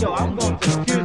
Yo, I'm going to the you.